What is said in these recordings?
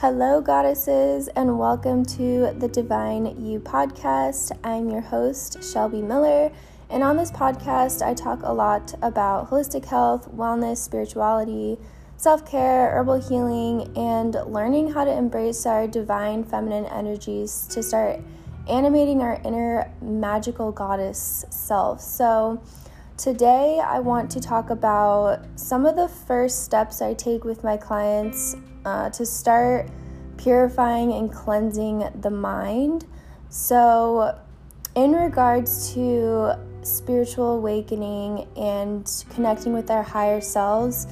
Hello, goddesses, and welcome to the Divine You podcast. I'm your host, Shelby Miller, and on this podcast, I talk a lot about holistic health, wellness, spirituality, self care, herbal healing, and learning how to embrace our divine feminine energies to start animating our inner magical goddess self. So, today I want to talk about some of the first steps I take with my clients uh, to start purifying and cleansing the mind. So, in regards to spiritual awakening and connecting with our higher selves,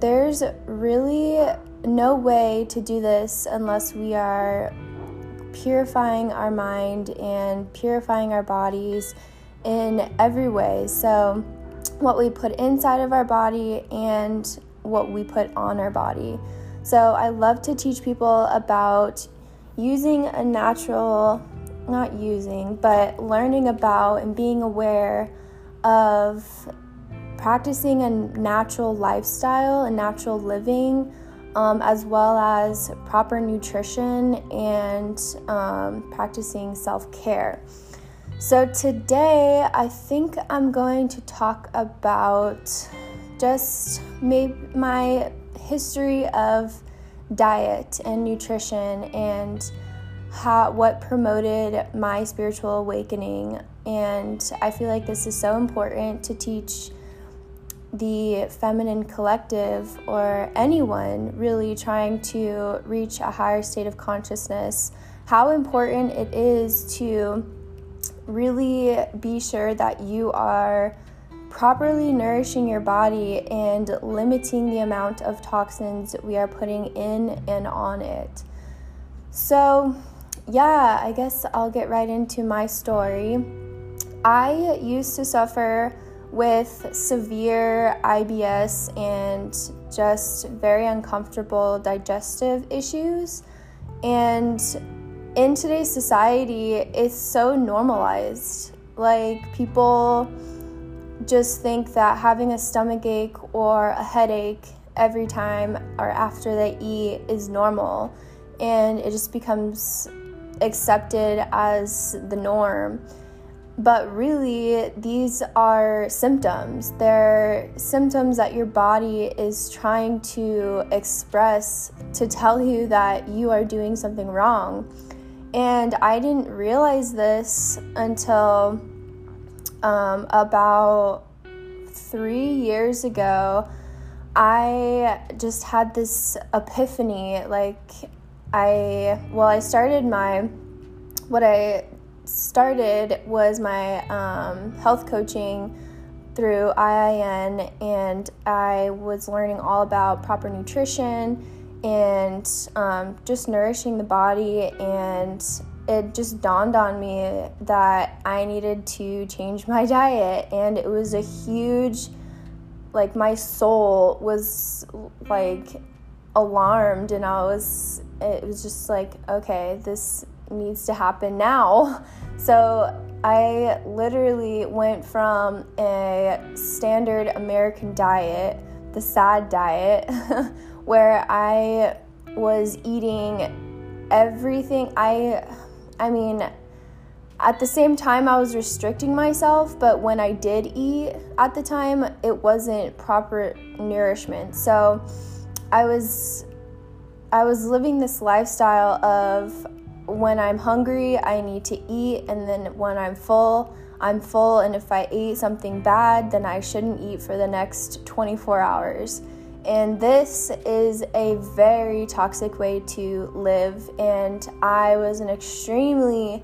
there's really no way to do this unless we are purifying our mind and purifying our bodies in every way. So, what we put inside of our body and what we put on our body. So I love to teach people about using a natural, not using, but learning about and being aware of practicing a natural lifestyle and natural living, um, as well as proper nutrition and um, practicing self care. So, today I think I'm going to talk about just maybe my history of diet and nutrition and how what promoted my spiritual awakening. And I feel like this is so important to teach the feminine collective or anyone really trying to reach a higher state of consciousness how important it is to really be sure that you are properly nourishing your body and limiting the amount of toxins we are putting in and on it. So, yeah, I guess I'll get right into my story. I used to suffer with severe IBS and just very uncomfortable digestive issues. And in today's society, it's so normalized. Like, people just think that having a stomach ache or a headache every time or after they eat is normal and it just becomes accepted as the norm. But really, these are symptoms. They're symptoms that your body is trying to express to tell you that you are doing something wrong. And I didn't realize this until um, about three years ago, I just had this epiphany. Like, I, well, I started my, what I started was my um, health coaching through IIN, and I was learning all about proper nutrition and um, just nourishing the body and it just dawned on me that I needed to change my diet, and it was a huge, like, my soul was like alarmed, and I was, it was just like, okay, this needs to happen now. So I literally went from a standard American diet, the SAD diet, where I was eating everything I I mean, at the same time, I was restricting myself, but when I did eat at the time, it wasn't proper nourishment. So I was I was living this lifestyle of when I'm hungry, I need to eat, and then when I'm full, I'm full, and if I ate something bad, then I shouldn't eat for the next 24 hours. And this is a very toxic way to live. And I was an extremely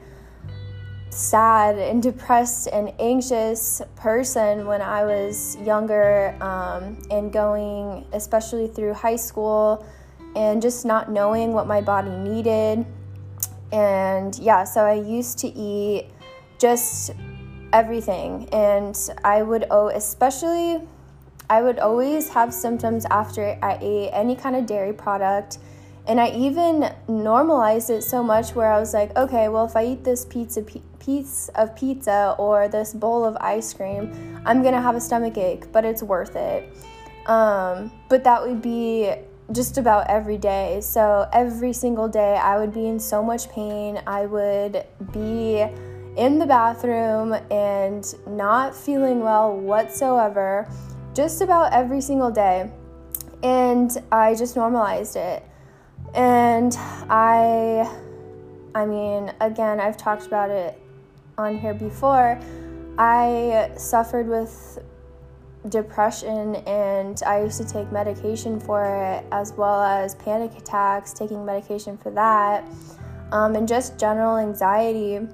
sad and depressed and anxious person when I was younger um, and going, especially through high school, and just not knowing what my body needed. And yeah, so I used to eat just everything. And I would owe, especially I would always have symptoms after I ate any kind of dairy product. And I even normalized it so much where I was like, okay, well, if I eat this pizza piece of pizza or this bowl of ice cream, I'm gonna have a stomach ache, but it's worth it. Um, but that would be just about every day. So every single day, I would be in so much pain. I would be in the bathroom and not feeling well whatsoever, just about every single day. And I just normalized it. And I, I mean, again, I've talked about it on here before. I suffered with depression and I used to take medication for it as well as panic attacks, taking medication for that, um, and just general anxiety.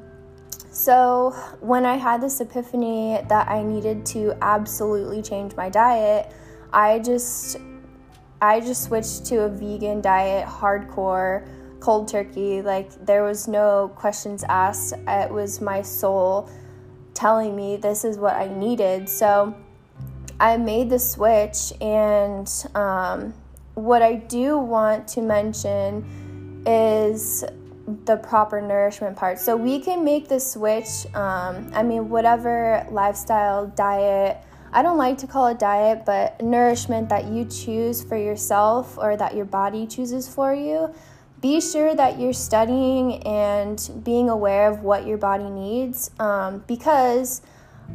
So, when I had this epiphany that I needed to absolutely change my diet, I just I just switched to a vegan diet, hardcore, cold turkey. Like there was no questions asked. It was my soul telling me this is what I needed. So, I made the switch, and um, what I do want to mention is the proper nourishment part. So we can make the switch. Um, I mean, whatever lifestyle, diet, I don't like to call it diet, but nourishment that you choose for yourself or that your body chooses for you. Be sure that you're studying and being aware of what your body needs um, because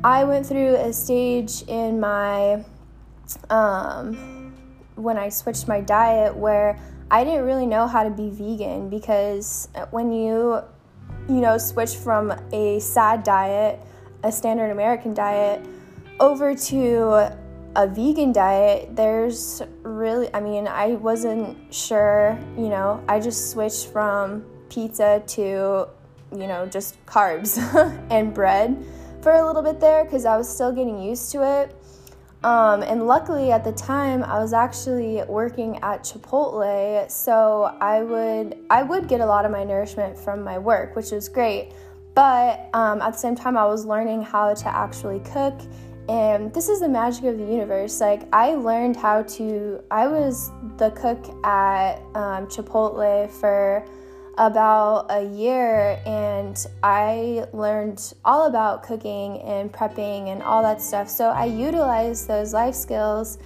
I went through a stage in my um, when I switched my diet where I didn't really know how to be vegan because uh, when you you know switch from a sad diet, a standard American diet over to a vegan diet, there's really I mean, I wasn't sure, you know, I just switched from pizza to you know, just carbs and bread for a little bit there because I was still getting used to it. Um, and luckily at the time I was actually working at Chipotle, so I would I would get a lot of my nourishment from my work, which was great. But um, at the same time, I was learning how to actually cook, and this is the magic of the universe. Like I learned how to. I was the cook at um, Chipotle for about a year and I learned all about cooking and prepping and all that stuff. So I utilized those life skills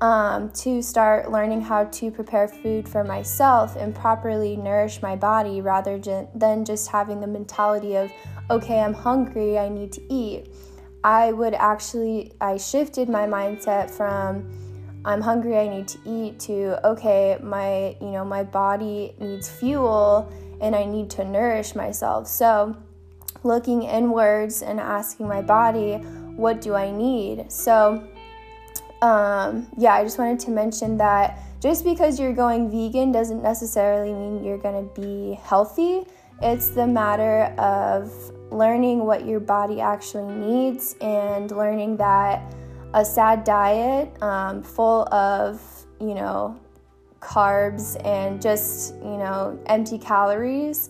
um, to start learning how to prepare food for myself and properly nourish my body rather than just having the mentality of, okay, I'm hungry, I need to eat. I would actually, I shifted my mindset from, I'm hungry, I need to eat to okay, my you know, my body needs fuel and I need to nourish myself. So looking inwards and asking my body, what do I need? So um, yeah, I just wanted to mention that just because you're going vegan doesn't necessarily mean you're going to be healthy. It's the matter of learning what your body actually needs and learning that a sad diet um, full of, you know, carbs and just, you know, empty calories.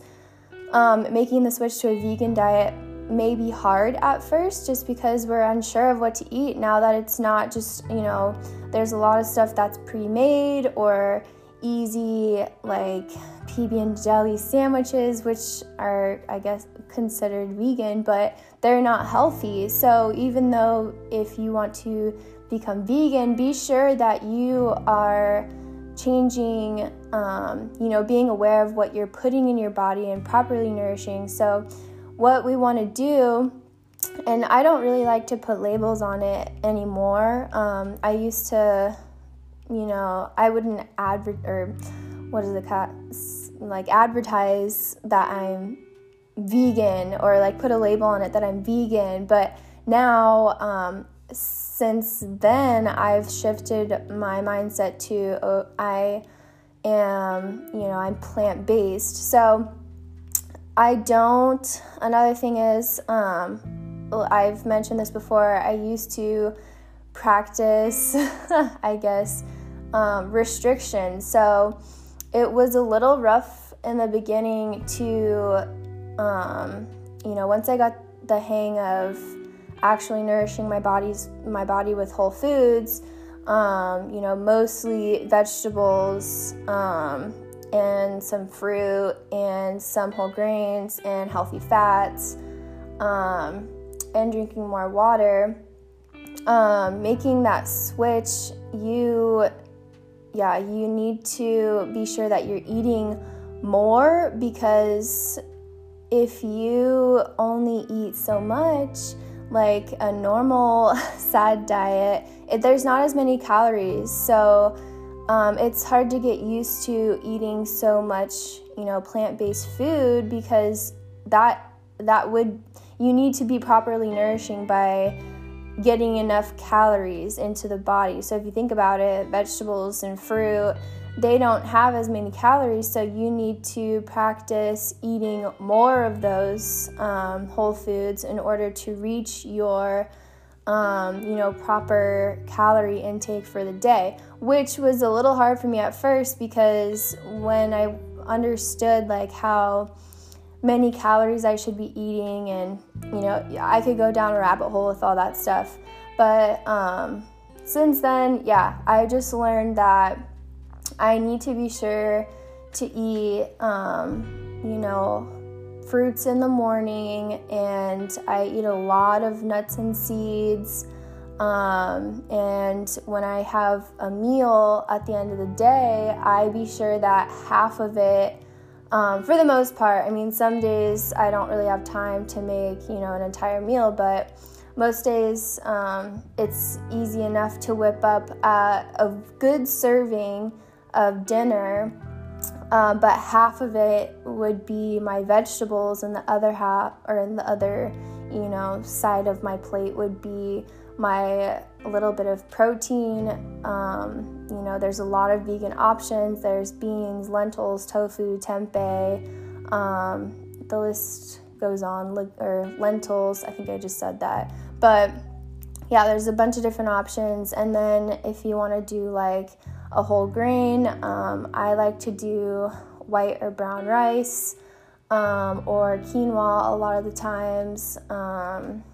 Um, making the switch to a vegan diet may be hard at first just because we're unsure of what to eat now that it's not just, you know, there's a lot of stuff that's pre made or easy, like PB and jelly sandwiches, which are, I guess, considered vegan, but they're not healthy. So, even though if you want to become vegan, be sure that you are changing, um, you know, being aware of what you're putting in your body and properly nourishing. So, what we want to do, and I don't really like to put labels on it anymore. Um, I used to, you know, I wouldn't advert or what is it called? Like advertise that I'm vegan or like put a label on it that I'm vegan, but now um, since then I've shifted my mindset to uh, I am, you know, I'm plant based. So I don't, another thing is, um, I've mentioned this before, I used to practice, I guess, um, restriction. So it was a little rough in the beginning to, um, you know, once I got the hang of actually nourishing my body's my body with whole foods, um, you know, mostly vegetables um, and some fruit and some whole grains and healthy fats, um, and drinking more water. Um, making that switch, you yeah, you need to be sure that you're eating more because if you only eat so much, like a normal sad diet, it, there's not as many calories. So um, it's hard to get used to eating so much, you know, plant-based food because that that would you need to be properly nourishing by getting enough calories into the body. So if you think about it, vegetables and fruit, they don't have as many calories, so you need to practice eating more of those um, whole foods in order to reach your um, you know proper calorie intake for the day which was a little hard for me at first because when i understood like how many calories I should be eating, and you know, I could go down a rabbit hole with all that stuff. But um, since then, yeah, I just learned that I need to be sure to eat, um, you know, fruits in the morning, and I eat a lot of nuts and seeds. Um, and when I have a meal at the end of the day, I be sure that half of it um, for the most part, I mean, some days I don't really have time to make, you know, an entire meal, but most days um, it's easy enough to whip up a good serving of dinner, uh, but half of it would be my vegetables, and the other half, or in the other, you know, side of my plate would be my little bit of protein. Um, you know, there's a lot of vegan options. There's beans, lentils, tofu, tempeh. Um, the list goes on, or lentils. I think I just said that. But yeah, there's a bunch of different options. And then if you want to do like a whole grain, um, I like to do white or brown rice um, or quinoa a lot of the times. Um,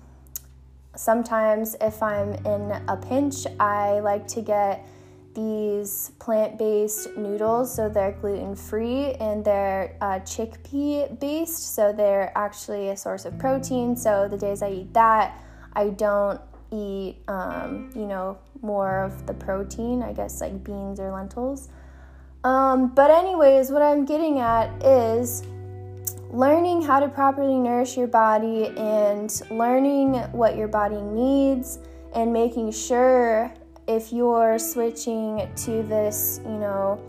sometimes if I'm in a pinch, I like to get these plant based noodles. So they're gluten free and they're uh, chickpea based. So they're actually a source of protein. So the days I eat that, I don't eat, um, you know, more of the protein, I guess like beans or lentils. Um, but, anyways, what I'm getting at is learning how to properly nourish your body and learning what your body needs and making sure if you're switching to this, you know,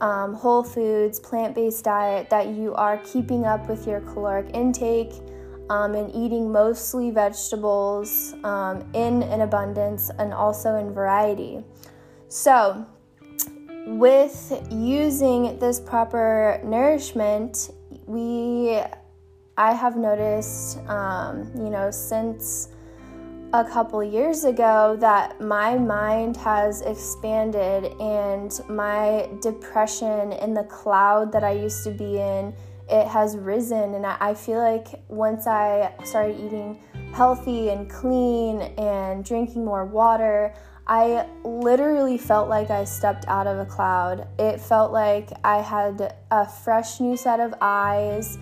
um, whole foods, plant based diet, that you are keeping up with your caloric intake um, and eating mostly vegetables um, in an abundance and also in variety. So, with using this proper nourishment we I have noticed, um, you know, since a couple years ago that my mind has expanded and my depression in the cloud that I used to be in it has risen and I feel like once I started eating healthy and clean and drinking more water I literally felt like I stepped out of a cloud. It felt like I had a fresh new set of eyes.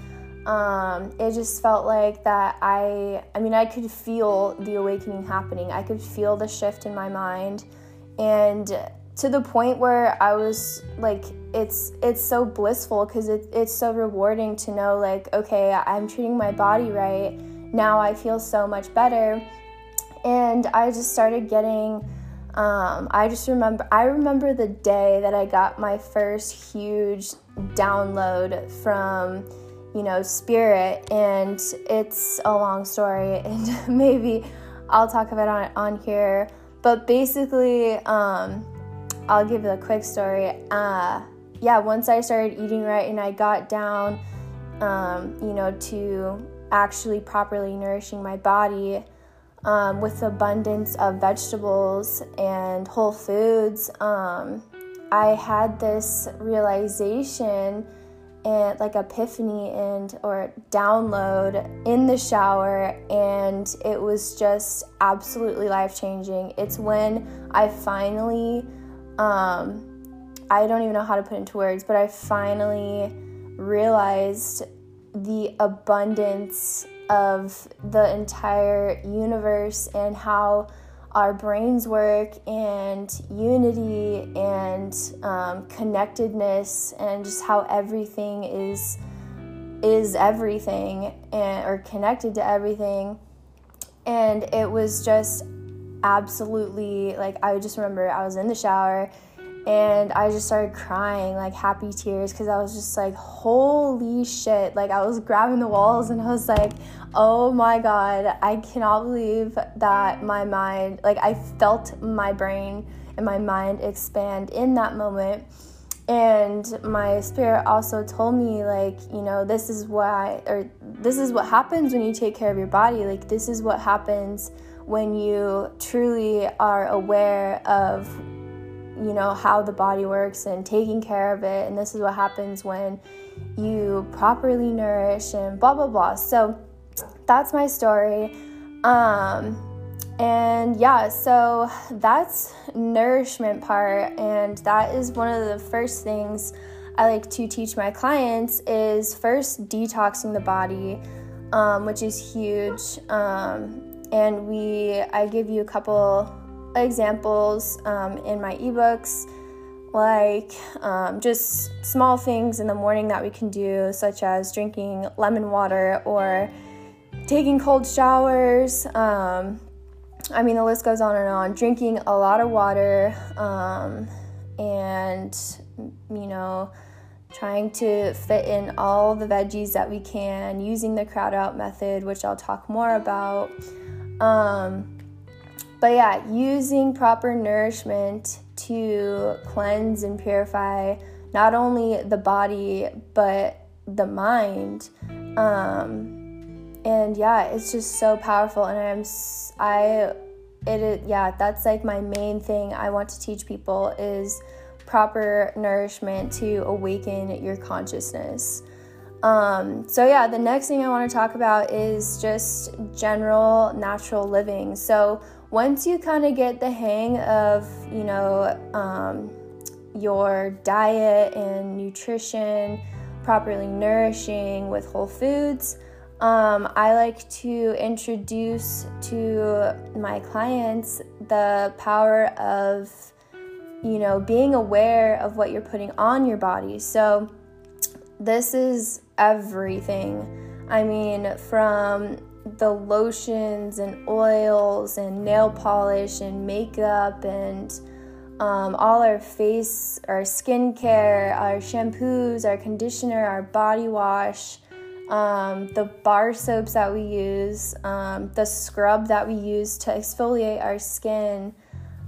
Um, it just felt like that I, I mean, I could feel the awakening happening. I could feel the shift in my mind. And to the point where I was like, it's it's so blissful because it, it's so rewarding to know like, okay, I'm treating my body right. Now I feel so much better. And I just started getting um, I just remember, I remember the day that I got my first huge download from, you know, Spirit, and it's a long story, and maybe I'll talk about it on, on here. But basically, um, I'll give a quick story. Uh, yeah, once I started eating right and I got down, um, you know, to actually properly nourishing my body, um, with abundance of vegetables and whole foods, um, I had this realization and like epiphany and or download in the shower and it was just absolutely life changing it's when i finally um i don't even know how to put into words but i finally realized the abundance of the entire universe and how our brains work and unity and um, connectedness and just how everything is is everything and or connected to everything. And it was just absolutely like I just remember I was in the shower and I just started crying like happy tears because I was just like, holy shit. Like, I was grabbing the walls and I was like, oh my god, I cannot believe that my mind, like, I felt my brain and my mind expand in that moment. And my spirit also told me, like, you know, this is why, or this is what happens when you take care of your body. Like, this is what happens when you truly are aware of you know how the body works and taking care of it. And this is what happens when you properly nourish and blah blah blah. So that's my story. Um and yeah so that's nourishment part. And that is one of the first things i like to teach my clients is first detoxing the body um, which is huge. Um, and we i give you a couple examples um, in my ebooks, like um, just small things in the morning that we can do, such as drinking lemon water or taking cold showers. Um, I mean, the list goes on and on. Drinking a lot of water um, and, you know, trying to fit in all the veggies that we can, using the crowd out method, which I'll talk more about. Um, but yeah, using proper nourishment to cleanse and purify not only the body but the mind. Um, and yeah, it's just so powerful. And I'm I it yeah, that's like my main thing I want to teach people is proper nourishment to awaken your consciousness. Um, so, yeah, the next thing I want to talk about is just general natural living. So, once you kind of get the hang of, you know, um, your diet and nutrition, properly nourishing with whole foods, um, I like to introduce to my clients the power of, you know, being aware of what you're putting on your body. So, this is everything. I mean, from the lotions and oils and nail polish and makeup and um, all our face, our skincare, our shampoos, our conditioner, our body wash, um, the bar soaps that we use, um, the scrub that we use to exfoliate our skin,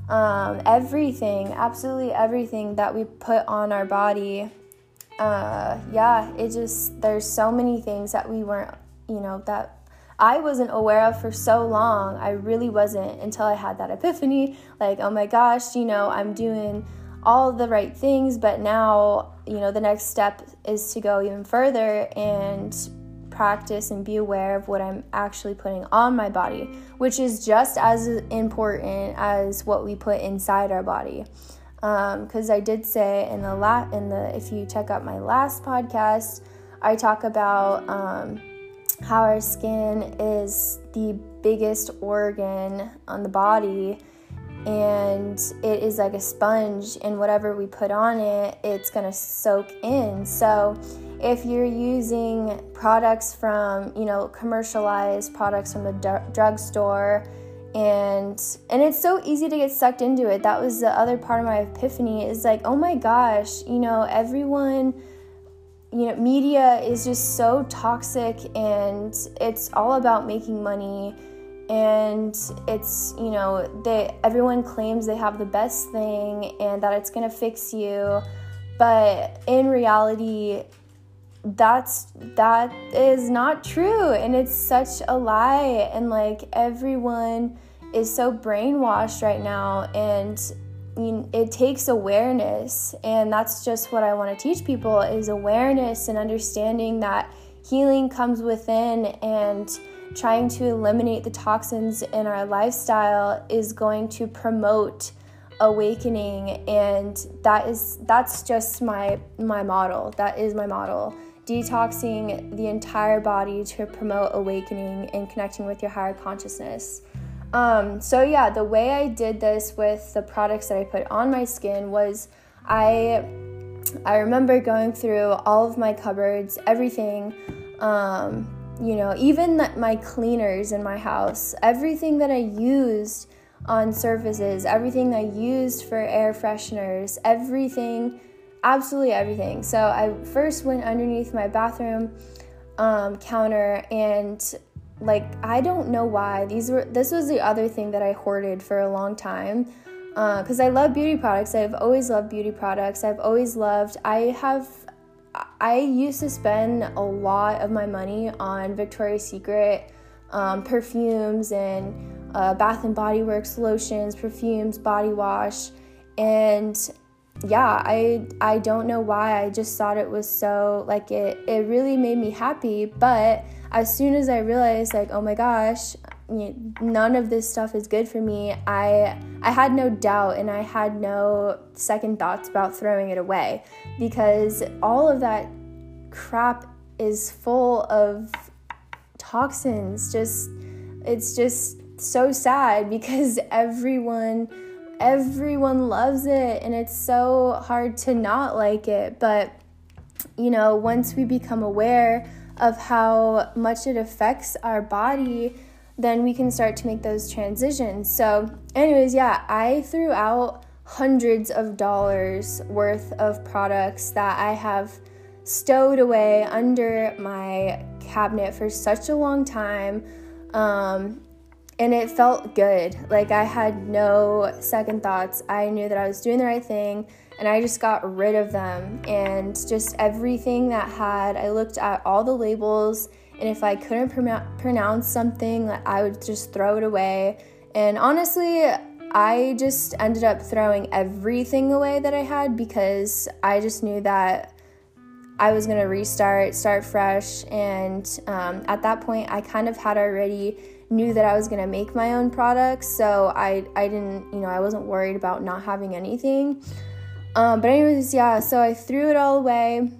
um, everything, absolutely everything that we put on our body. Uh, yeah, it just, there's so many things that we weren't, you know, that I wasn't aware of for so long. I really wasn't until I had that epiphany like, oh my gosh, you know, I'm doing all the right things, but now, you know, the next step is to go even further and practice and be aware of what I'm actually putting on my body, which is just as important as what we put inside our body. Because um, I did say in the la- in the if you check out my last podcast, I talk about um, how our skin is the biggest organ on the body and it is like a sponge and whatever we put on it it's to soak in. So if you're using products from you know commercialized products from the d- drugstore and and it's so easy to get sucked into it. That was the other part of my epiphany is like oh my gosh you know everyone you know, media is just so toxic and it's all about making money and it's, you know, they everyone claims they have the best thing and that it's going to fix you, but in reality that's that is not true and it's such a lie and like everyone is so brainwashed right now and I mean, it takes awareness, and that's just what I want to teach people is awareness and understanding that healing comes within and trying to eliminate the toxins in our lifestyle is going to promote awakening and that is that's just my my model that is my model detoxing the entire body to promote awakening and connecting with your higher consciousness. Um, so yeah, the way I did this with the products that I put on my skin was I I remember going through all of my cupboards, everything, um, you know, even my cleaners in my house, everything that I used on surfaces, everything that I used for air fresheners, everything, absolutely everything. So I first went underneath my bathroom um, counter and like I don't know why these were this was the other thing that I hoarded for a long time because uh, I love beauty products. I've always loved beauty products. I've always loved. I have. I used to spend a lot of my money on Victoria's Secret um, perfumes and uh, Bath and Body Works lotions, perfumes, body wash, and yeah, I I don't know why. I just thought it was so like it. It really made me happy, but as soon as I realized like, oh my gosh, none of this stuff is good for me, I I had no doubt and I had no second thoughts about throwing it away because all of that crap is full of toxins. Just it's just so sad because everyone everyone loves it and it's so hard to not like it, but you know, once we become aware of how much it affects our body, then we can start to make those transitions. So, anyways, yeah, I threw out hundreds of dollars worth of products that I have stowed away under my cabinet for such a long time. Um, and it felt good. Like I had no second thoughts. I knew that I was doing the right thing and I just got rid of them and just everything that had I looked at all the labels and if I couldn't pronounce something, I would just throw it away. And honestly, I just ended up throwing everything away that I had because I just knew that I was gonna restart, start fresh, and um, at that point, I kind of had already knew that I was gonna make my own products, so I I didn't you know I wasn't worried about not having anything. Um, but anyways, yeah, so I threw it all away.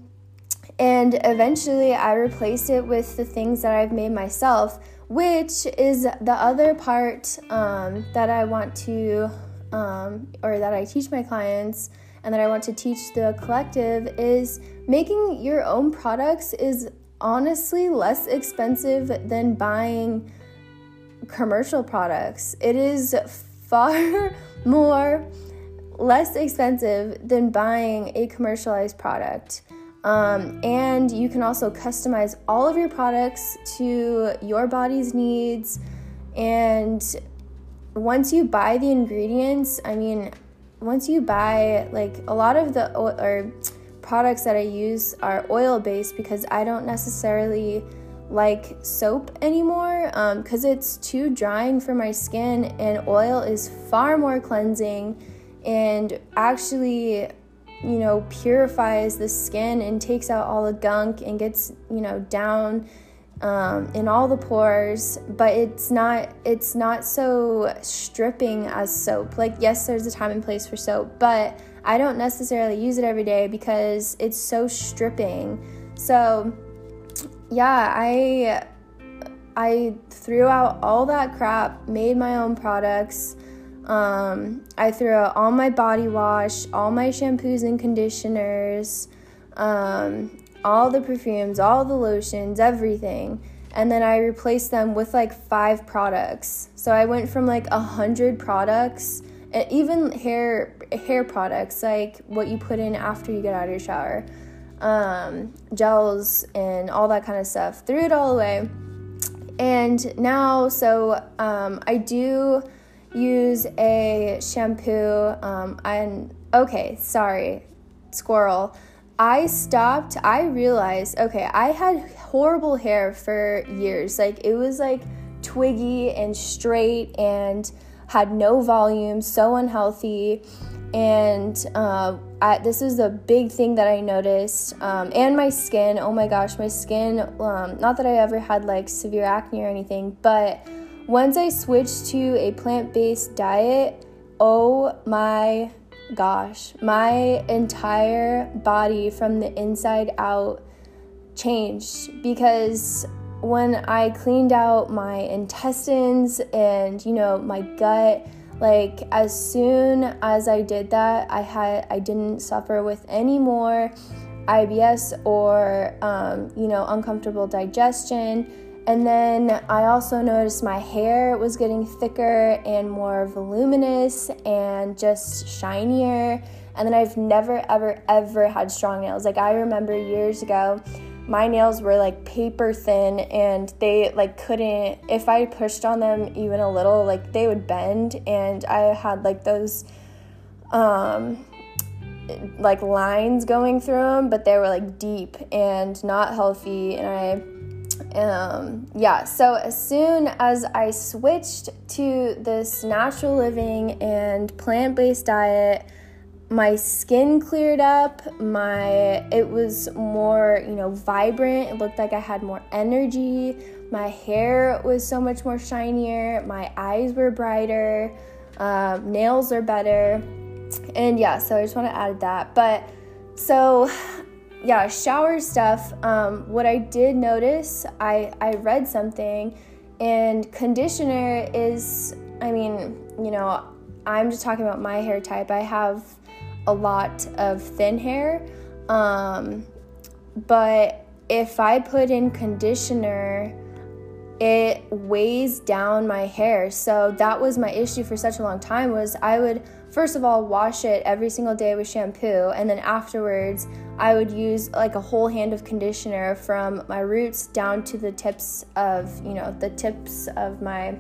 And eventually I replaced it with the things that I've made myself, which is the other part um, that I want to, um, or that I teach my clients and that I want to teach the collective is making your own products is honestly less expensive than buying commercial products. It is far more less expensive than buying a commercialized product. Um, and you can also customize all of your products to your body's needs. And once you buy the ingredients, I mean, once you buy like a lot of the or products that I use are oil based because I don't necessarily like soap anymore because um, it's too drying for my skin, and oil is far more cleansing and actually you know, purifies the skin and takes out all the gunk and gets, you know, down um, in all the pores. But it's not it's not so stripping as soap. Like yes, there's a time and place for soap, but I don't necessarily use it every day because it's so stripping. So yeah, I I threw out all that crap, made my own products. Um, I threw out all my body wash, all my shampoos and conditioners, um, all the perfumes, all the lotions, everything. And then I replaced them with like five products. So I went from like a hundred products, even hair hair products, like what you put in after you get out of your shower, um, gels and all that kind of stuff. Threw it all away. And now, so um, I do use a shampoo. Um, and okay, sorry, squirrel. I stopped. I realized, okay, I had horrible hair for years. Like it was like twiggy and straight and had no volume, so unhealthy. And uh, I, this is a big thing that I noticed. Um, and my skin, oh my gosh, my skin, um, not that I ever had like severe acne or anything, but once I switched to a plant based diet, oh my gosh, my entire body from the inside out changed because when I cleaned out my intestines and, you know, my gut, like as soon as I did that, I had I didn't suffer with any more IBS or um, you know uncomfortable digestion. And then I also noticed my hair was getting thicker and more voluminous and just shinier. And then I've never, ever, ever had strong nails. Like I remember years ago, my nails were like paper thin and they like couldn't, if I pushed on them even a little, like they would bend. And I had like those, um, like lines going through them, but they were like deep and not healthy. And I, um, yeah, so as soon as I switched to this natural living and plant based diet, my skin cleared up my it was more you know vibrant it looked like i had more energy my hair was so much more shinier my eyes were brighter um, nails are better and yeah so i just want to add that but so yeah, shower stuff. Um, what I did notice, I, I read something, and conditioner is, I mean, you know, I'm just talking about my hair type. I have a lot of thin hair, um, but if I put in conditioner, it weighs down my hair. So that was my issue for such a long time was I would first of all wash it every single day with shampoo and then afterwards I would use like a whole hand of conditioner from my roots down to the tips of, you know, the tips of my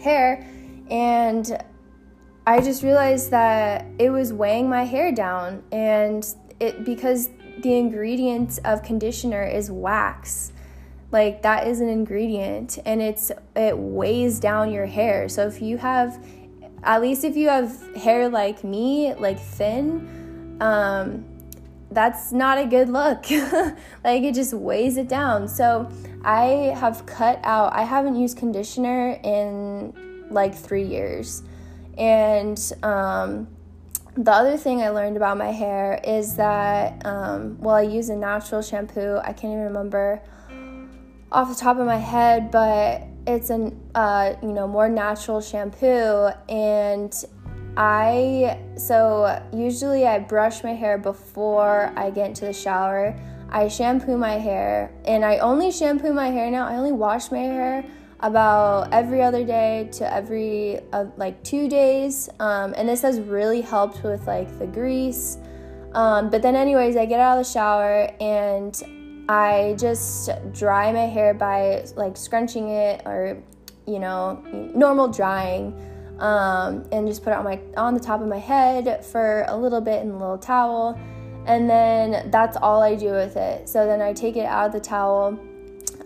hair and I just realized that it was weighing my hair down and it because the ingredient of conditioner is wax. Like that is an ingredient and it's it weighs down your hair. So if you have at least if you have hair like me like thin um that's not a good look. Like it just weighs it down. So i have cut out i haven't used conditioner in like three years and um the other thing I learned about my hair is that, um, well, I use a natural shampoo. I can't even remember off the top of my head, but it's a uh, you know more natural shampoo and I so usually I brush my hair before I get into the shower. I shampoo my hair and I only shampoo my hair now. I only wash my hair about every other day to every uh, like two days. Um, and this has really helped with like the grease. Um, but then anyways i get out of the shower and I just dry my hair by like scrunching it or you know normal drying um, and just put it on my on the top of my head for a little bit in a little towel. And then that's all I do with it. So then I take it out of the towel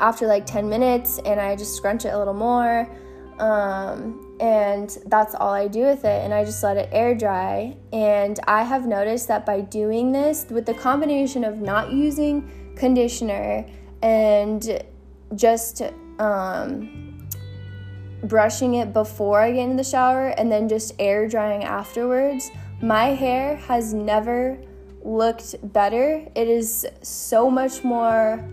after like 10 minutes and I just scrunch it a little more um, and that's all I do with it and I just let it air dry and I have noticed that by doing this with the combination of not using conditioner and just um, brushing it before I get in the shower and then just air drying afterwards, my hair has never looked better. It is so much more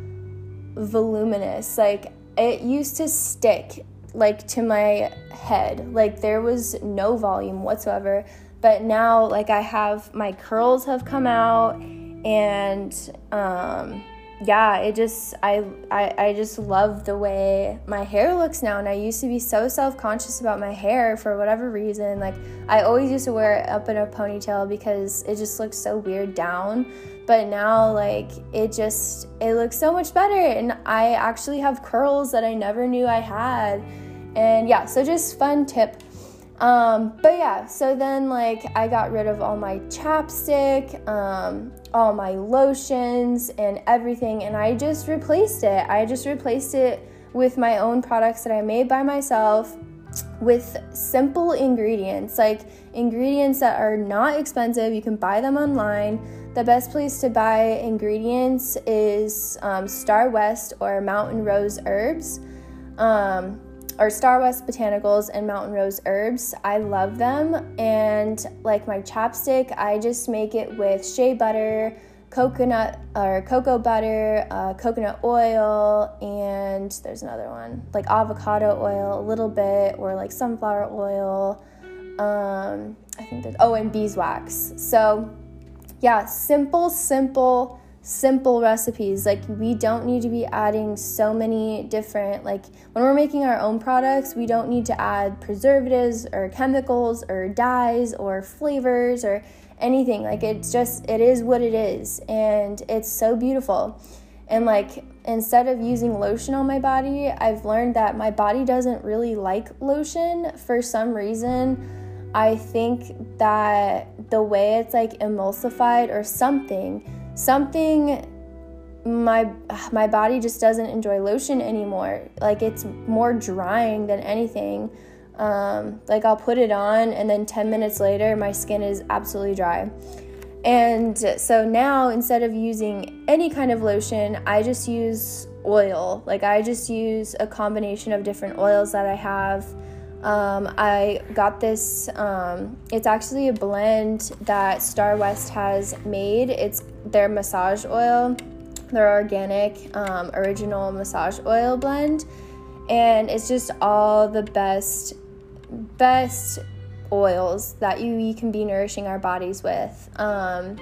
voluminous. Like it used to stick like to my head. Like there was no volume whatsoever. But now like I have my curls have come out and um yeah, it just I, I I just love the way my hair looks now and I used to be so self-conscious about my hair for whatever reason. Like I always used to wear it up in a ponytail because it just looks so weird down. But now like it just it looks so much better and I actually have curls that I never knew I had. And yeah, so just fun tip um, but yeah, so then like I got rid of all my chapstick, um, all my lotions, and everything, and I just replaced it. I just replaced it with my own products that I made by myself with simple ingredients, like ingredients that are not expensive. You can buy them online. The best place to buy ingredients is um, Starwest or Mountain Rose Herbs. Um, or Starwest Botanicals and Mountain Rose Herbs. I love them. And like my chapstick, I just make it with shea butter, coconut or cocoa butter, uh, coconut oil, and there's another one like avocado oil, a little bit, or like sunflower oil. Um, I think there's oh, and beeswax. So, yeah, simple, simple, simple recipes. Like we don't need to be adding so many different like when we're making our own products, we don't need to add preservatives or chemicals or dyes or flavors or anything. Like it's just it is what it is and it's so beautiful. And like instead of using lotion on my body, I've learned that my body doesn't really like lotion for some reason. I think that the way it's like emulsified or something, something my my body just doesn't enjoy lotion anymore. Like it's more drying than anything. Um, like I'll put it on, and then 10 minutes later, my skin is absolutely dry. And so now, instead of using any kind of lotion, I just use oil. Like I just use a combination of different oils that I have. Um, I got this, um, it's actually a blend that Starwest has made. It's their massage oil, their organic, um, original massage oil blend. And it's just all the best best oils that you, you can be nourishing our bodies with. Um,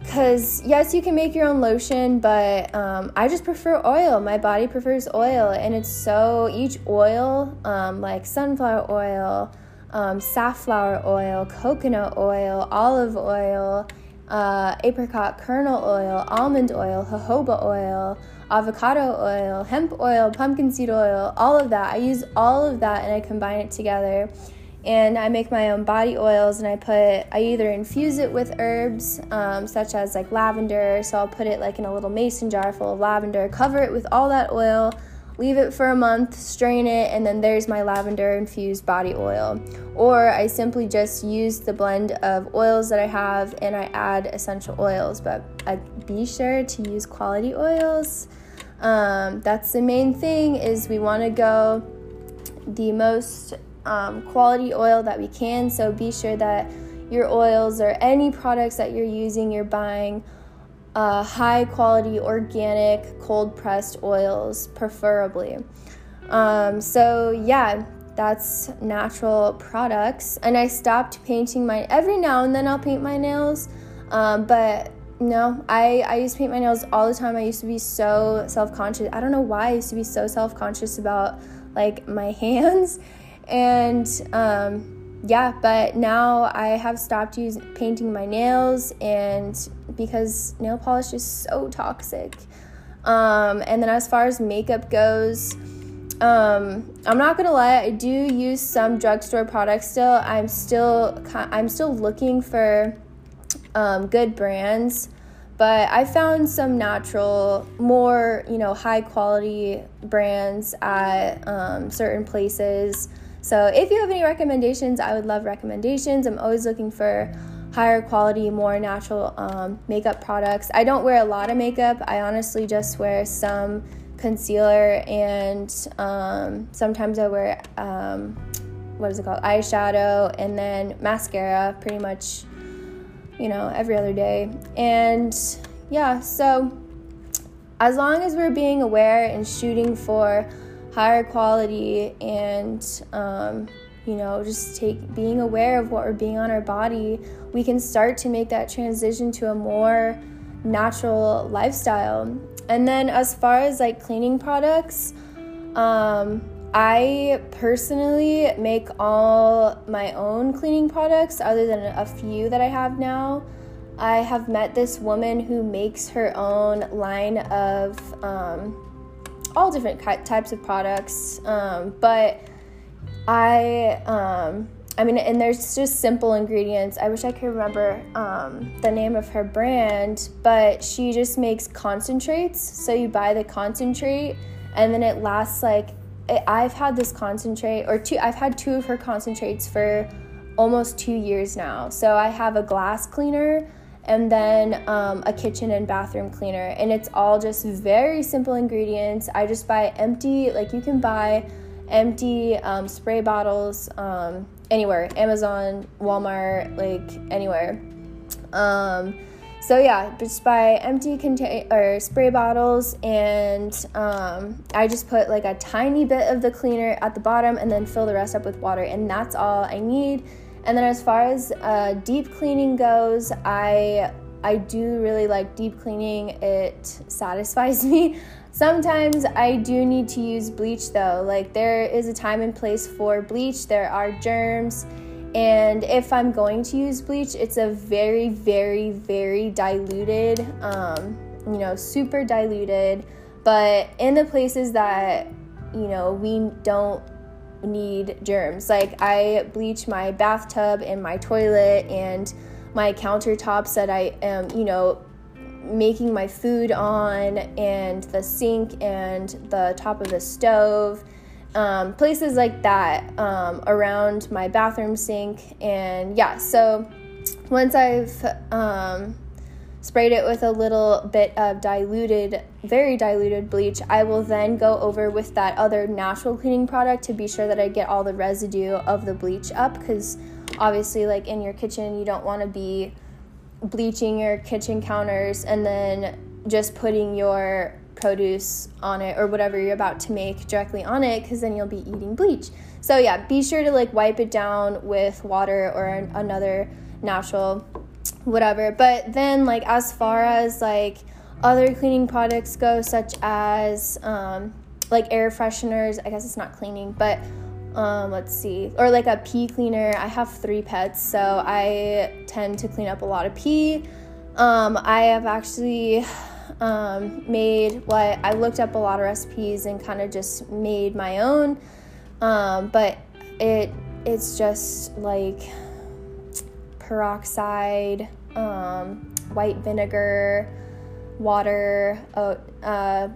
because yes you can make your own lotion but um, i just prefer oil my body prefers oil and it's so each oil um, like sunflower oil um, safflower oil coconut oil olive oil uh, apricot kernel oil almond oil jojoba oil avocado oil, hemp oil, pumpkin seed oil, all of that. I use all of that and I combine it together. And I make my own body oils and I put, I either infuse it with herbs um, such as like lavender. So I'll put it like in a little mason jar full of lavender, cover it with all that oil, leave it for a month, strain it, and then there's my lavender infused body oil. Or I simply just use the blend of oils that I have and I add essential oils. But I, be sure to use quality oils. Um, that's the main thing is we want to go the most um, quality oil that we can. So be sure that your oils or any products that you're using, you're buying uh, high quality organic cold pressed oils, preferably. Um, so yeah, that's natural products. And I stopped painting my every now and then I'll paint my nails, um, but no, I, I used to paint my nails all the time. I used to be so self conscious. I don't know why I used to be so self conscious about like my hands. And um, yeah, but now I have stopped using painting my nails and because nail polish is so toxic. Um, and then as far as makeup goes, um, I'm not gonna lie, I do use some drugstore products still. I'm still I'm still looking for um, good brands but I found some natural, more you know, high quality brands at um, certain places. So if you have any recommendations, I would love recommendations. I'm always looking for higher quality, more natural um, makeup products. I don't wear a lot of makeup. I honestly just wear some concealer and um, sometimes I wear um, what is it called eyeshadow and then mascara pretty much you know, every other day. And yeah, so as long as we're being aware and shooting for higher quality and, um, you know, just take being aware of what we're being on our body, we can start to make that transition to a more natural lifestyle. And then as far as like cleaning products, um, I personally make all my own cleaning products other than a few that I have now. I have met this woman who makes her own line of um, all different types of products, um, but I, um, I mean, and there's just simple ingredients. I wish I could remember um, the name of her brand, but she just makes concentrates. So you buy the concentrate, and then it lasts like I've had this concentrate, or two, I've had two of her concentrates for almost two years now. So I have a glass cleaner and then um, a kitchen and bathroom cleaner. And it's all just very simple ingredients. I just buy empty, like you can buy empty um, spray bottles um, anywhere Amazon, Walmart, like anywhere. Um, so yeah, just buy empty contain or spray bottles, and um, I just put like a tiny bit of the cleaner at the bottom, and then fill the rest up with water, and that's all I need. And then as far as uh, deep cleaning goes, I I do really like deep cleaning. It satisfies me. Sometimes I do need to use bleach though. Like there is a time and place for bleach. There are germs and if I'm going to use bleach, it's a very, very, very diluted, um, you know, super diluted. But in the places that, you know, we don't need germs, like I bleach my bathtub and my toilet and my countertops that I am, you know, making my food on, and the sink and the top of the stove um, places like that um, around my bathroom sink. And yeah, so once I've um, sprayed it with a little bit of diluted, very diluted bleach, I will then go over with that other natural cleaning product to be sure that I get all the residue of the bleach up because obviously, like in your kitchen, you don't want to be bleaching your kitchen counters and then just putting your produce on it or whatever you're about to make directly on it because then you'll be eating bleach. So yeah, be sure to like wipe it down with water or an, another natural whatever. But then like as far as like other cleaning products go such as um, like air fresheners, I guess it's not cleaning, but um, let's see, or like a pee cleaner. I have three pets, so I tend to clean up a lot of pee. Um, I have actually um, made what I looked up a lot of recipes and kind of just made my own. Um, but it it's just like peroxide, um, white vinegar, water, uh, uh,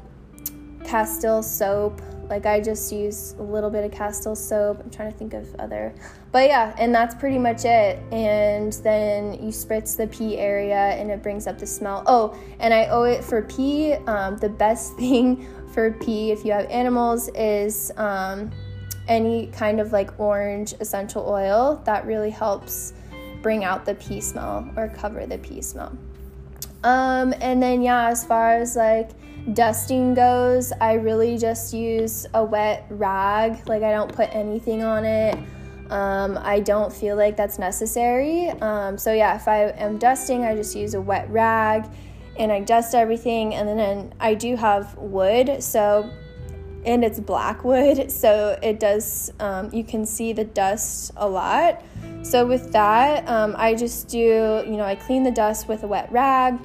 Castile soap, like I just use a little bit of Castile soap. I'm trying to think of other. But yeah, and that's pretty much it. And then you spritz the pee area and it brings up the smell. Oh, and I owe it for pee. Um, the best thing for pee if you have animals is um, any kind of like orange essential oil that really helps bring out the pee smell or cover the pee smell. Um, and then yeah, as far as like dusting goes, I really just use a wet rag. Like, I don't put anything on it. Um, I don't feel like that's necessary. Um, so, yeah, if I am dusting, I just use a wet rag and I dust everything. And then I do have wood, so and it's black wood, so it does, um, you can see the dust a lot. So, with that, um, I just do, you know, I clean the dust with a wet rag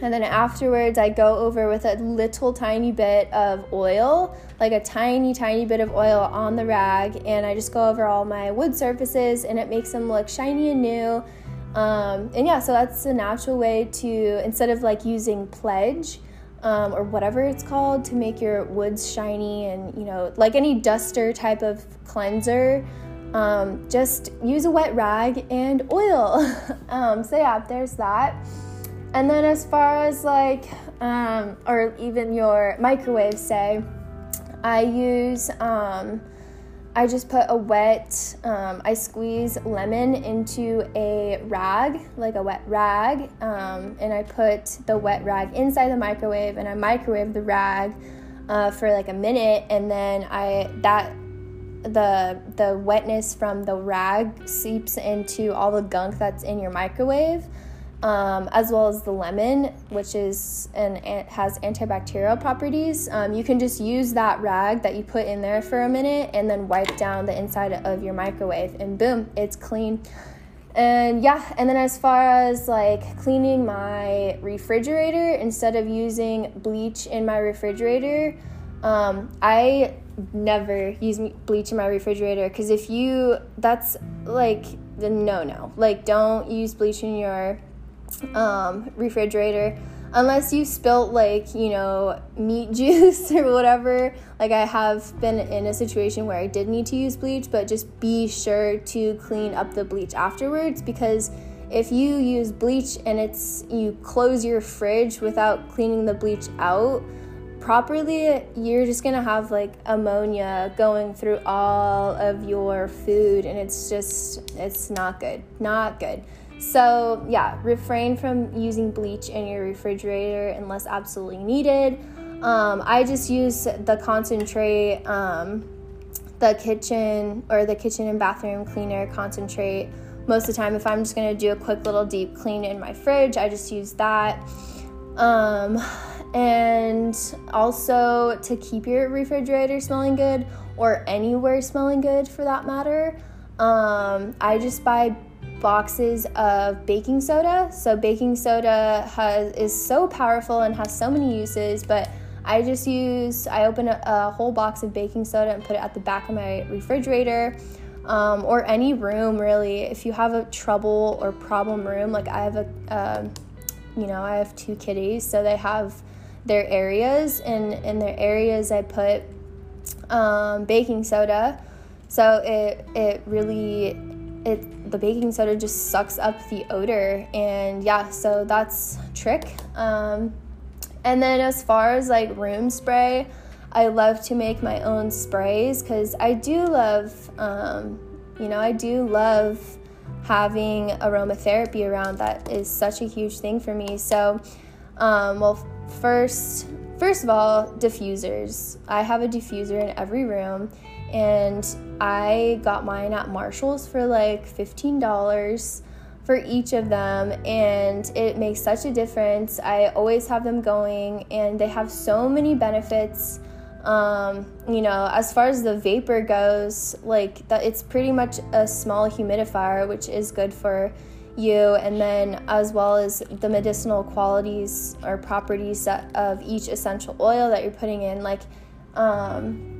and then afterwards, I go over with a little tiny bit of oil, like a tiny, tiny bit of oil on the rag, and I just go over all my wood surfaces and it makes them look shiny and new. Um, and yeah, so that's a natural way to, instead of like using pledge um, or whatever it's called to make your woods shiny and, you know, like any duster type of cleanser, um, just use a wet rag and oil. Um, so yeah, there's that. And then as far as like, um, or even your microwave, say, I use, um, I just put a wet, um, I squeeze lemon into a rag, like a wet rag, um, and I put the wet rag inside the microwave and I microwave the rag uh, for like a minute, and then I, that, the the wetness from the rag seeps into all the gunk that's in your microwave um, as well as the lemon, which is and has antibacterial properties. Um, you can just use that rag that you put in there for a minute and then wipe down the inside of your microwave, and boom, it's clean. And yeah, and then as far as like cleaning my refrigerator, instead of using bleach in my refrigerator, um, I never use bleach in my refrigerator because if you, that's like the no no. Like, don't use bleach in your um, refrigerator unless you spilt like you know meat juice or whatever like i have been in a situation where i did need to use bleach but just be sure to clean up the bleach afterwards because if you use bleach and it's you close your fridge without cleaning the bleach out properly you're just gonna have like ammonia going through all of your food and it's just it's not good not good So, yeah, refrain from using bleach in your refrigerator unless absolutely needed. Um, I just use the concentrate, um, the kitchen or the kitchen and bathroom cleaner concentrate most of the time. If I'm just gonna do a quick little deep clean in my fridge, I just use that. Um, and also to keep your refrigerator smelling good or anywhere smelling good for that matter, um, I just buy boxes of baking soda. So baking soda has is so powerful and has so many uses, but I just use I open a, a whole box of baking soda and put it at the back of my refrigerator. Um, or any room really. If you have a trouble or problem room, like I have a, uh, you know, I have two kitties, so they have their areas, and in their areas I put um, baking soda. So it it really it the baking soda just sucks up the odor, and yeah, so that's trick. Um, and then as far as like room spray, I love to make my own sprays because I do love, um, you know, I do love having aromatherapy around. That is such a huge thing for me. So, um, well, first, first of all, diffusers. I have a diffuser in every room, and I got mine at Marshalls for like fifteen dollars for each of them and it makes such a difference. I always have them going and they have so many benefits. Um, you know, as far as the vapor goes, like that it's pretty much a small humidifier, which is good for you, and then as well as the medicinal qualities or properties of each essential oil that you're putting in, like um,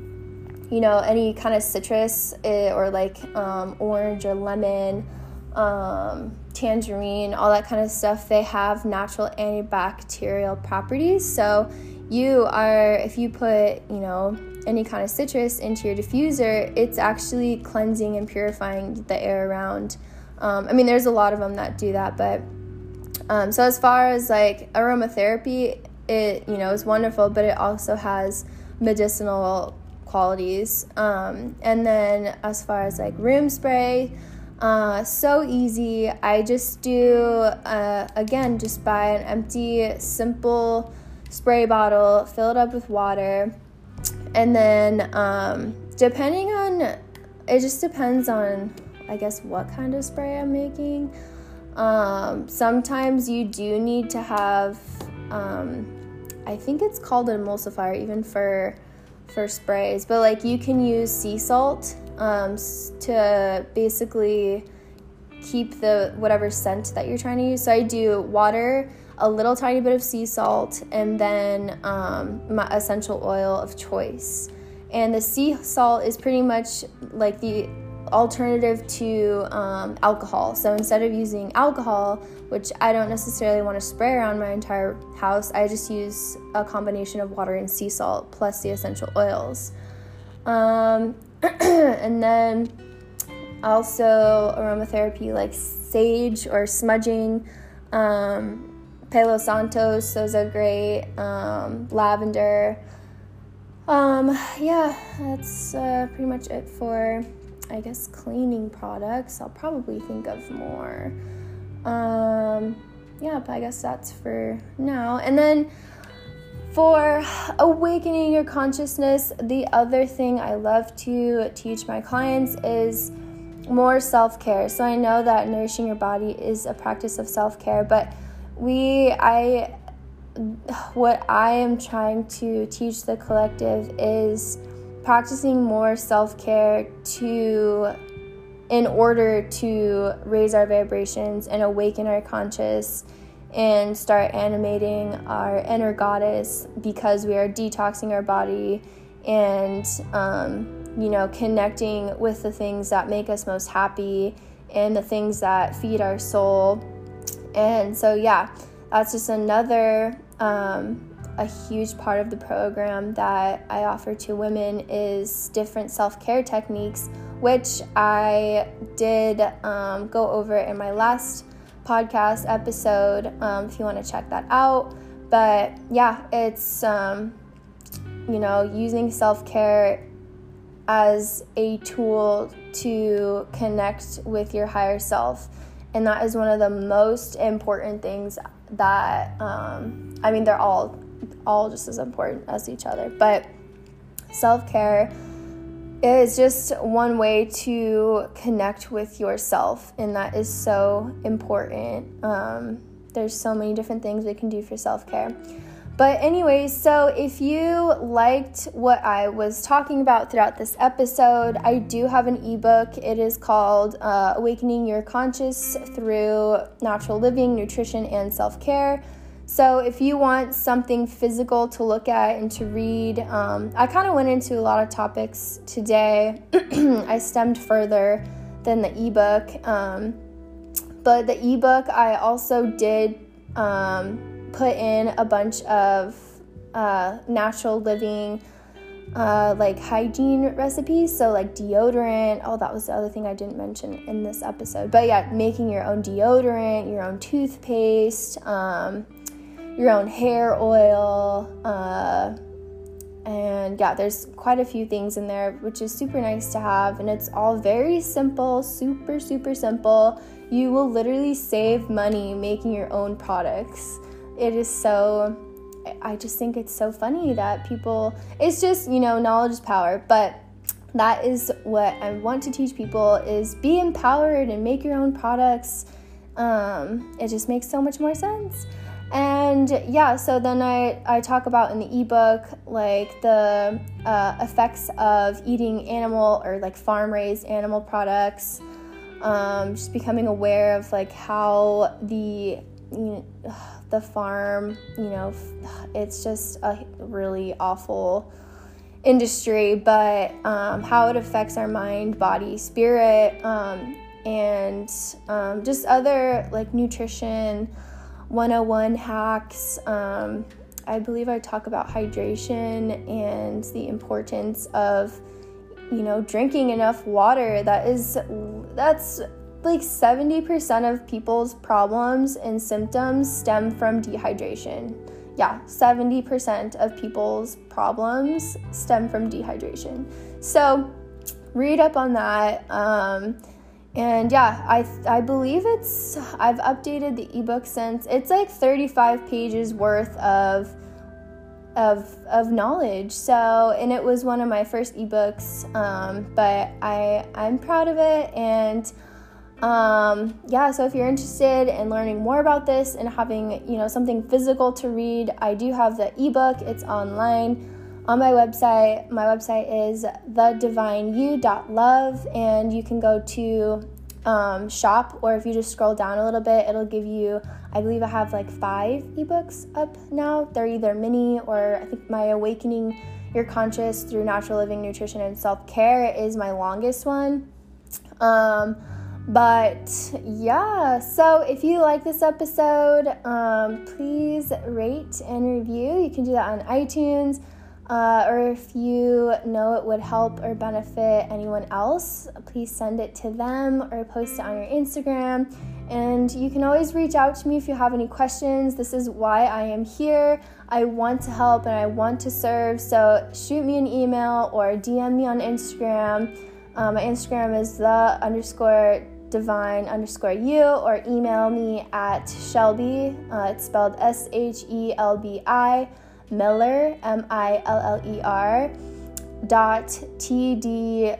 you know, any kind of citrus eh, or like um, orange or lemon um, tangerine, all that kind of stuff, they have natural antibacterial properties. So, you are, if you put, you know, any kind of citrus into your diffuser, it's actually cleansing and purifying the air around. Um, I mean, there's a lot of them that do that, but um, so as far as like aromatherapy, it you know is wonderful, but it also has medicinal qualities. Um, and then as far as like room spray, uh, so easy. I just do, uh, again, just buy an empty, simple spray bottle, fill it up with water, and then um, depending on, it just depends on, I guess, what kind of spray I'm making. Um, sometimes you do need to have, um, I think it's called an emulsifier, even for for sprays, but like you can use sea salt um, to basically keep the whatever scent that you're trying to use. So I do water, a little tiny bit of sea salt, and then um, my essential oil of choice. And the sea salt is pretty much like the alternative to um, alcohol. So instead of using alcohol, which I don't necessarily want to spray around my entire house, I just use a combination of water and sea salt plus the essential oils. Um, and then also aromatherapy like sage or smudging, um, Palo Santos, those are great, um, lavender. Um, yeah, that's uh, pretty much it for, I guess, cleaning products. I'll probably think of more. Um, yeah, but I guess that's for now. And then for awakening your consciousness, the other thing I love to teach my clients is more self care. So I know that nourishing your body is a practice of self care, but we, I, what I am trying to teach the collective is practicing more self care to in order to raise our vibrations and awaken our conscious and start animating our inner goddess because we are detoxing our body and um, you know connecting with the things that make us most happy and the things that feed our soul. And so yeah that's just another um, a huge part of the program that i offer to women is different self-care techniques which i did um, go over in my last podcast episode um, if you want to check that out. But yeah, it's, um, you know, using self care as a tool to connect with your higher self. And that is one of the most important things that, um, I mean, they're all, all just as important as each other. But self care is just one way to connect with yourself, and that is so important. Um, there's so many different things we can do for self care. But, anyways, so if you liked what I was talking about throughout this episode, I do have an ebook. It is called uh, Awakening Your Conscious Through Natural Living, Nutrition, and Self Care. So, if you want something physical to look at and to read, um, I kind of went into a lot of topics today. I stemmed further than the ebook. Um, but the ebook, I also did. Um, put in a bunch of uh, natural living, uh, like hygiene recipes. So, like deodorant. Oh, that was the other thing I didn't mention in this episode. But yeah, making your own deodorant, your own toothpaste, um, your own hair oil. Uh, and yeah, there's quite a few things in there, which is super nice to have. And it's all very simple, super, super simple. You will literally save money making your own products it is so I just think it's so funny that people it's just, you know, knowledge is power, but that is what I want to teach people is be empowered and make your own products. Um, it just makes so much more sense. And yeah, so then I, I talk about in the ebook like the uh, effects of eating animal or like farm raised animal products, um, just becoming aware of like how the you know, the farm, you know, it's just a really awful industry, but um, how it affects our mind, body, spirit, um, and um, just other like nutrition 101 hacks. Um, I believe I talk about hydration and the importance of you know drinking enough water that is that's like 70% of people's problems and symptoms stem from dehydration. Yeah, 70% of people's problems stem from dehydration. So, read up on that. Um, and yeah, I, I believe it's, I've updated the ebook since. It's like 35 pages worth of of of knowledge. So, and it was one of my first ebooks, um, but I I'm proud of it, and um, yeah, so if you're interested in learning more about this and having, you know, something physical to read, I do have the ebook. It's online on my website. My website is thedivineyou.love, and you can go to um, shop, or if you just scroll down a little bit, it'll give you. I believe I have like five ebooks up now. They're either mini or I think my Awakening Your Conscious through Natural Living, Nutrition, and Self Care is my longest one. Um, but yeah, so if you like this episode, um, please rate and review. You can do that on iTunes. Uh, or if you know it would help or benefit anyone else, please send it to them or post it on your Instagram. And you can always reach out to me if you have any questions. This is why I am here. I want to help and I want to serve. So shoot me an email or DM me on Instagram. Uh, my Instagram is the underscore divine underscore you or email me at Shelbi. Uh, it's spelled S H E L B I Miller M I L L E R dot T D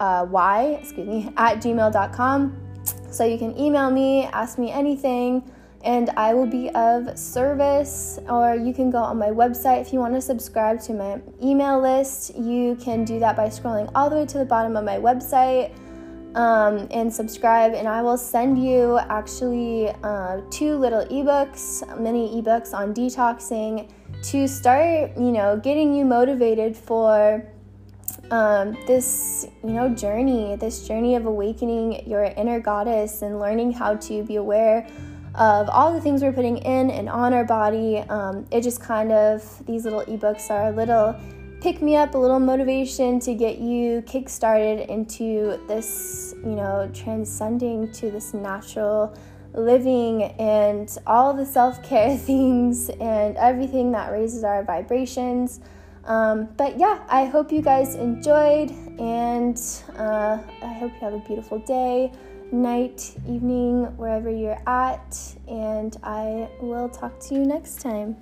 uh, excuse me at gmail.com. So you can email me, ask me anything, and I will be of service. Or you can go on my website if you want to subscribe to my email list. You can do that by scrolling all the way to the bottom of my website um, and subscribe. And I will send you actually uh, two little ebooks, mini ebooks on detoxing to start, you know, getting you motivated for um, this, you know, journey, this journey of awakening your inner goddess and learning how to be aware of all the things we're putting in and on our body. Um, it just kind of, these little ebooks are a little pick me up, a little motivation to get you kick started into this, you know, transcending to this natural living and all the self care things and everything that raises our vibrations. Um, but yeah, I hope you guys enjoyed and uh, I hope you have a beautiful day. night, evening, wherever you're at, and I will talk to you next time.